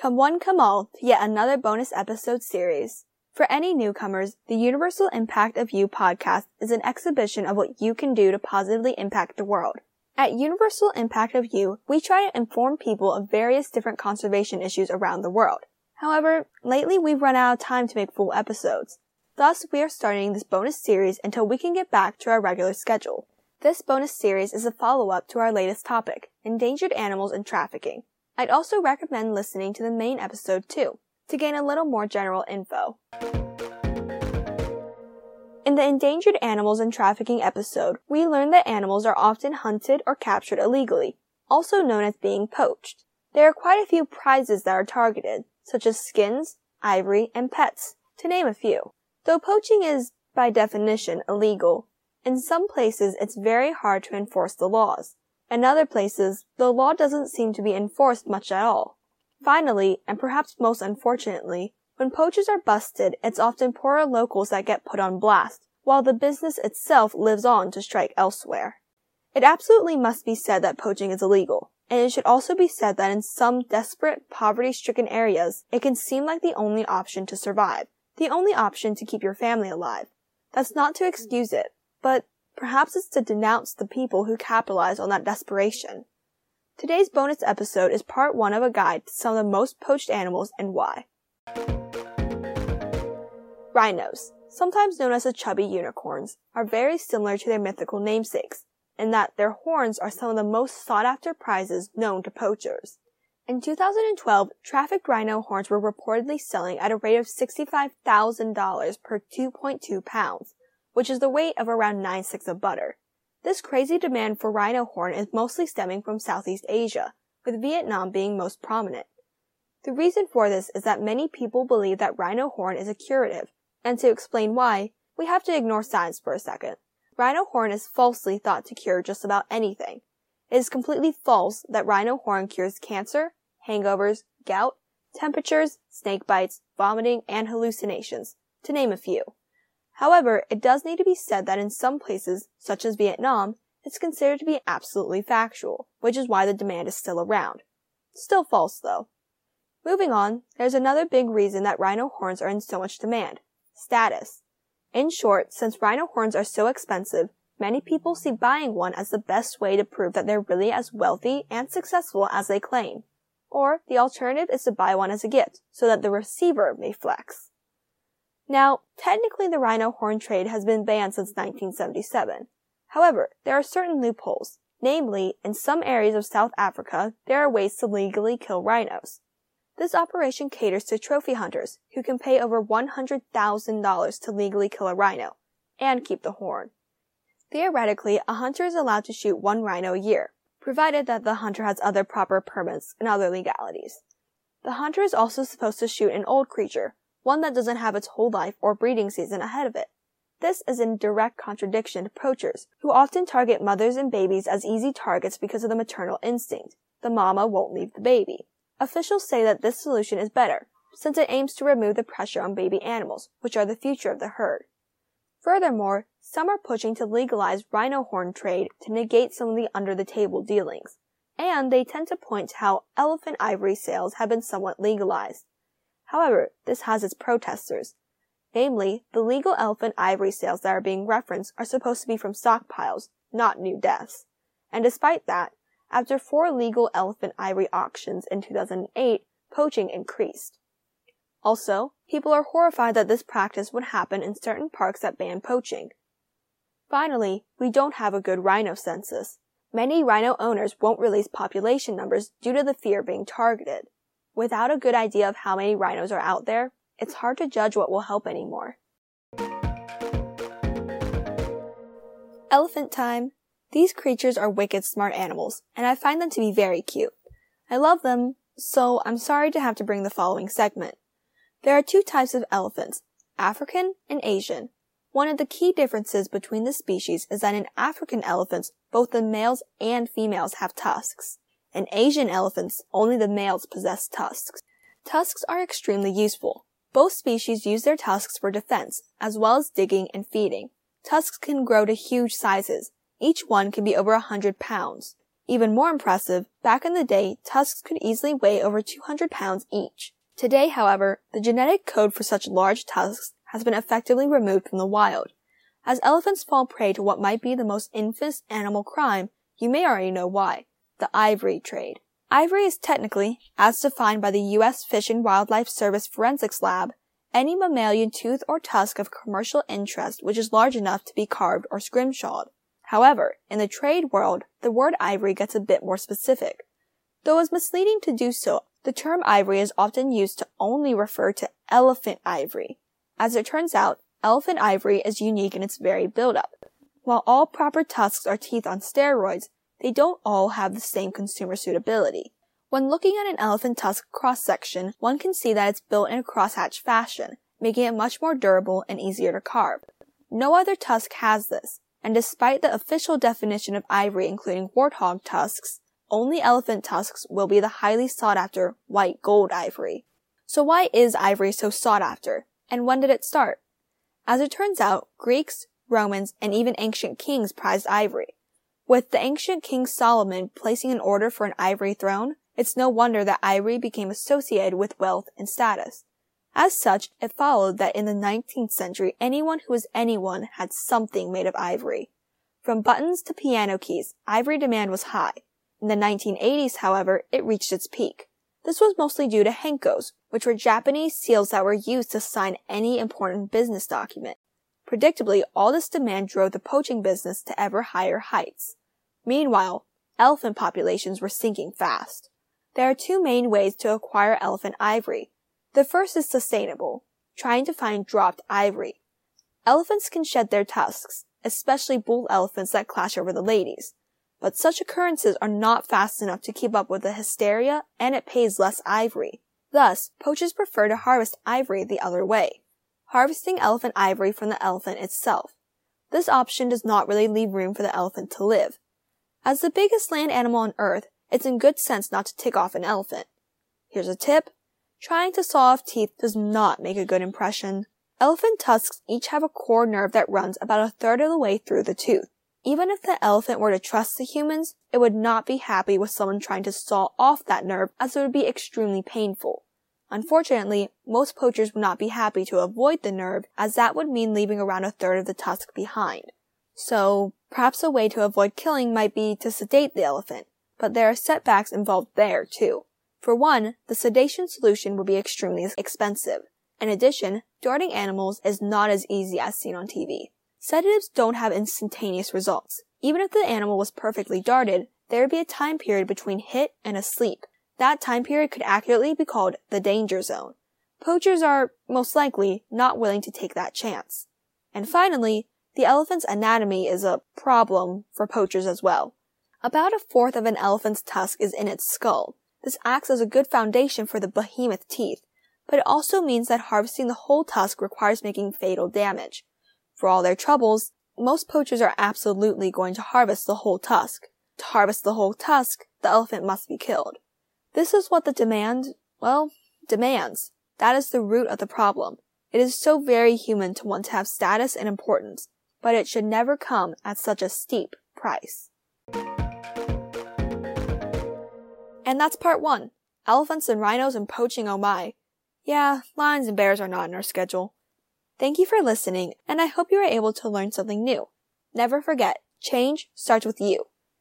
Come one, come all to yet another bonus episode series. For any newcomers, the Universal Impact of You podcast is an exhibition of what you can do to positively impact the world. At Universal Impact of You, we try to inform people of various different conservation issues around the world. However, lately we've run out of time to make full episodes. Thus, we are starting this bonus series until we can get back to our regular schedule. This bonus series is a follow-up to our latest topic, endangered animals and trafficking. I'd also recommend listening to the main episode too, to gain a little more general info. In the endangered animals and trafficking episode, we learned that animals are often hunted or captured illegally, also known as being poached. There are quite a few prizes that are targeted, such as skins, ivory, and pets, to name a few. Though poaching is, by definition, illegal, in some places it's very hard to enforce the laws. In other places, the law doesn't seem to be enforced much at all. Finally, and perhaps most unfortunately, when poachers are busted, it's often poorer locals that get put on blast, while the business itself lives on to strike elsewhere. It absolutely must be said that poaching is illegal, and it should also be said that in some desperate, poverty-stricken areas, it can seem like the only option to survive, the only option to keep your family alive. That's not to excuse it, but Perhaps it's to denounce the people who capitalize on that desperation. Today's bonus episode is part one of a guide to some of the most poached animals and why. Rhinos, sometimes known as the chubby unicorns, are very similar to their mythical namesakes, in that their horns are some of the most sought after prizes known to poachers. In 2012, trafficked rhino horns were reportedly selling at a rate of $65,000 per 2.2 pounds, which is the weight of around 9 sticks of butter. This crazy demand for rhino horn is mostly stemming from Southeast Asia, with Vietnam being most prominent. The reason for this is that many people believe that rhino horn is a curative, and to explain why, we have to ignore science for a second. Rhino horn is falsely thought to cure just about anything. It is completely false that rhino horn cures cancer, hangovers, gout, temperatures, snake bites, vomiting, and hallucinations, to name a few. However, it does need to be said that in some places, such as Vietnam, it's considered to be absolutely factual, which is why the demand is still around. Still false though. Moving on, there's another big reason that rhino horns are in so much demand. Status. In short, since rhino horns are so expensive, many people see buying one as the best way to prove that they're really as wealthy and successful as they claim. Or the alternative is to buy one as a gift, so that the receiver may flex. Now, technically the rhino horn trade has been banned since 1977. However, there are certain loopholes. Namely, in some areas of South Africa, there are ways to legally kill rhinos. This operation caters to trophy hunters who can pay over $100,000 to legally kill a rhino and keep the horn. Theoretically, a hunter is allowed to shoot one rhino a year, provided that the hunter has other proper permits and other legalities. The hunter is also supposed to shoot an old creature, one that doesn't have its whole life or breeding season ahead of it. This is in direct contradiction to poachers, who often target mothers and babies as easy targets because of the maternal instinct. The mama won't leave the baby. Officials say that this solution is better, since it aims to remove the pressure on baby animals, which are the future of the herd. Furthermore, some are pushing to legalize rhino horn trade to negate some of the under the table dealings. And they tend to point to how elephant ivory sales have been somewhat legalized. However, this has its protesters. Namely, the legal elephant ivory sales that are being referenced are supposed to be from stockpiles, not new deaths. And despite that, after four legal elephant ivory auctions in 2008, poaching increased. Also, people are horrified that this practice would happen in certain parks that ban poaching. Finally, we don't have a good rhino census. Many rhino owners won't release population numbers due to the fear of being targeted. Without a good idea of how many rhinos are out there, it's hard to judge what will help anymore. Elephant time. These creatures are wicked smart animals, and I find them to be very cute. I love them, so I'm sorry to have to bring the following segment. There are two types of elephants, African and Asian. One of the key differences between the species is that in African elephants, both the males and females have tusks. In Asian elephants, only the males possess tusks. Tusks are extremely useful. Both species use their tusks for defense, as well as digging and feeding. Tusks can grow to huge sizes. Each one can be over a hundred pounds. Even more impressive, back in the day, tusks could easily weigh over 200 pounds each. Today, however, the genetic code for such large tusks has been effectively removed from the wild. As elephants fall prey to what might be the most infamous animal crime, you may already know why. The ivory trade. Ivory is technically, as defined by the U.S. Fish and Wildlife Service Forensics Lab, any mammalian tooth or tusk of commercial interest which is large enough to be carved or scrimshawed. However, in the trade world, the word ivory gets a bit more specific. Though it's misleading to do so, the term ivory is often used to only refer to elephant ivory. As it turns out, elephant ivory is unique in its very buildup. While all proper tusks are teeth on steroids, they don't all have the same consumer suitability. When looking at an elephant tusk cross section, one can see that it's built in a crosshatch fashion, making it much more durable and easier to carve. No other tusk has this, and despite the official definition of ivory including warthog tusks, only elephant tusks will be the highly sought after white gold ivory. So why is ivory so sought after? And when did it start? As it turns out, Greeks, Romans, and even ancient kings prized ivory. With the ancient King Solomon placing an order for an ivory throne, it's no wonder that ivory became associated with wealth and status. As such, it followed that in the 19th century, anyone who was anyone had something made of ivory. From buttons to piano keys, ivory demand was high. In the 1980s, however, it reached its peak. This was mostly due to hankos, which were Japanese seals that were used to sign any important business document. Predictably, all this demand drove the poaching business to ever higher heights. Meanwhile, elephant populations were sinking fast. There are two main ways to acquire elephant ivory. The first is sustainable, trying to find dropped ivory. Elephants can shed their tusks, especially bull elephants that clash over the ladies. But such occurrences are not fast enough to keep up with the hysteria and it pays less ivory. Thus, poachers prefer to harvest ivory the other way, harvesting elephant ivory from the elephant itself. This option does not really leave room for the elephant to live. As the biggest land animal on earth, it's in good sense not to tick off an elephant. Here's a tip. Trying to saw off teeth does not make a good impression. Elephant tusks each have a core nerve that runs about a third of the way through the tooth. Even if the elephant were to trust the humans, it would not be happy with someone trying to saw off that nerve as it would be extremely painful. Unfortunately, most poachers would not be happy to avoid the nerve as that would mean leaving around a third of the tusk behind. So, perhaps a way to avoid killing might be to sedate the elephant, but there are setbacks involved there too. For one, the sedation solution would be extremely expensive. In addition, darting animals is not as easy as seen on TV. Sedatives don't have instantaneous results. Even if the animal was perfectly darted, there would be a time period between hit and asleep. That time period could accurately be called the danger zone. Poachers are, most likely, not willing to take that chance. And finally, the elephant's anatomy is a problem for poachers as well. About a fourth of an elephant's tusk is in its skull. This acts as a good foundation for the behemoth teeth, but it also means that harvesting the whole tusk requires making fatal damage. For all their troubles, most poachers are absolutely going to harvest the whole tusk. To harvest the whole tusk, the elephant must be killed. This is what the demand, well, demands. That is the root of the problem. It is so very human to want to have status and importance, but it should never come at such a steep price. And that's part one. Elephants and rhinos and poaching oh my. Yeah, lions and bears are not in our schedule. Thank you for listening, and I hope you were able to learn something new. Never forget, change starts with you.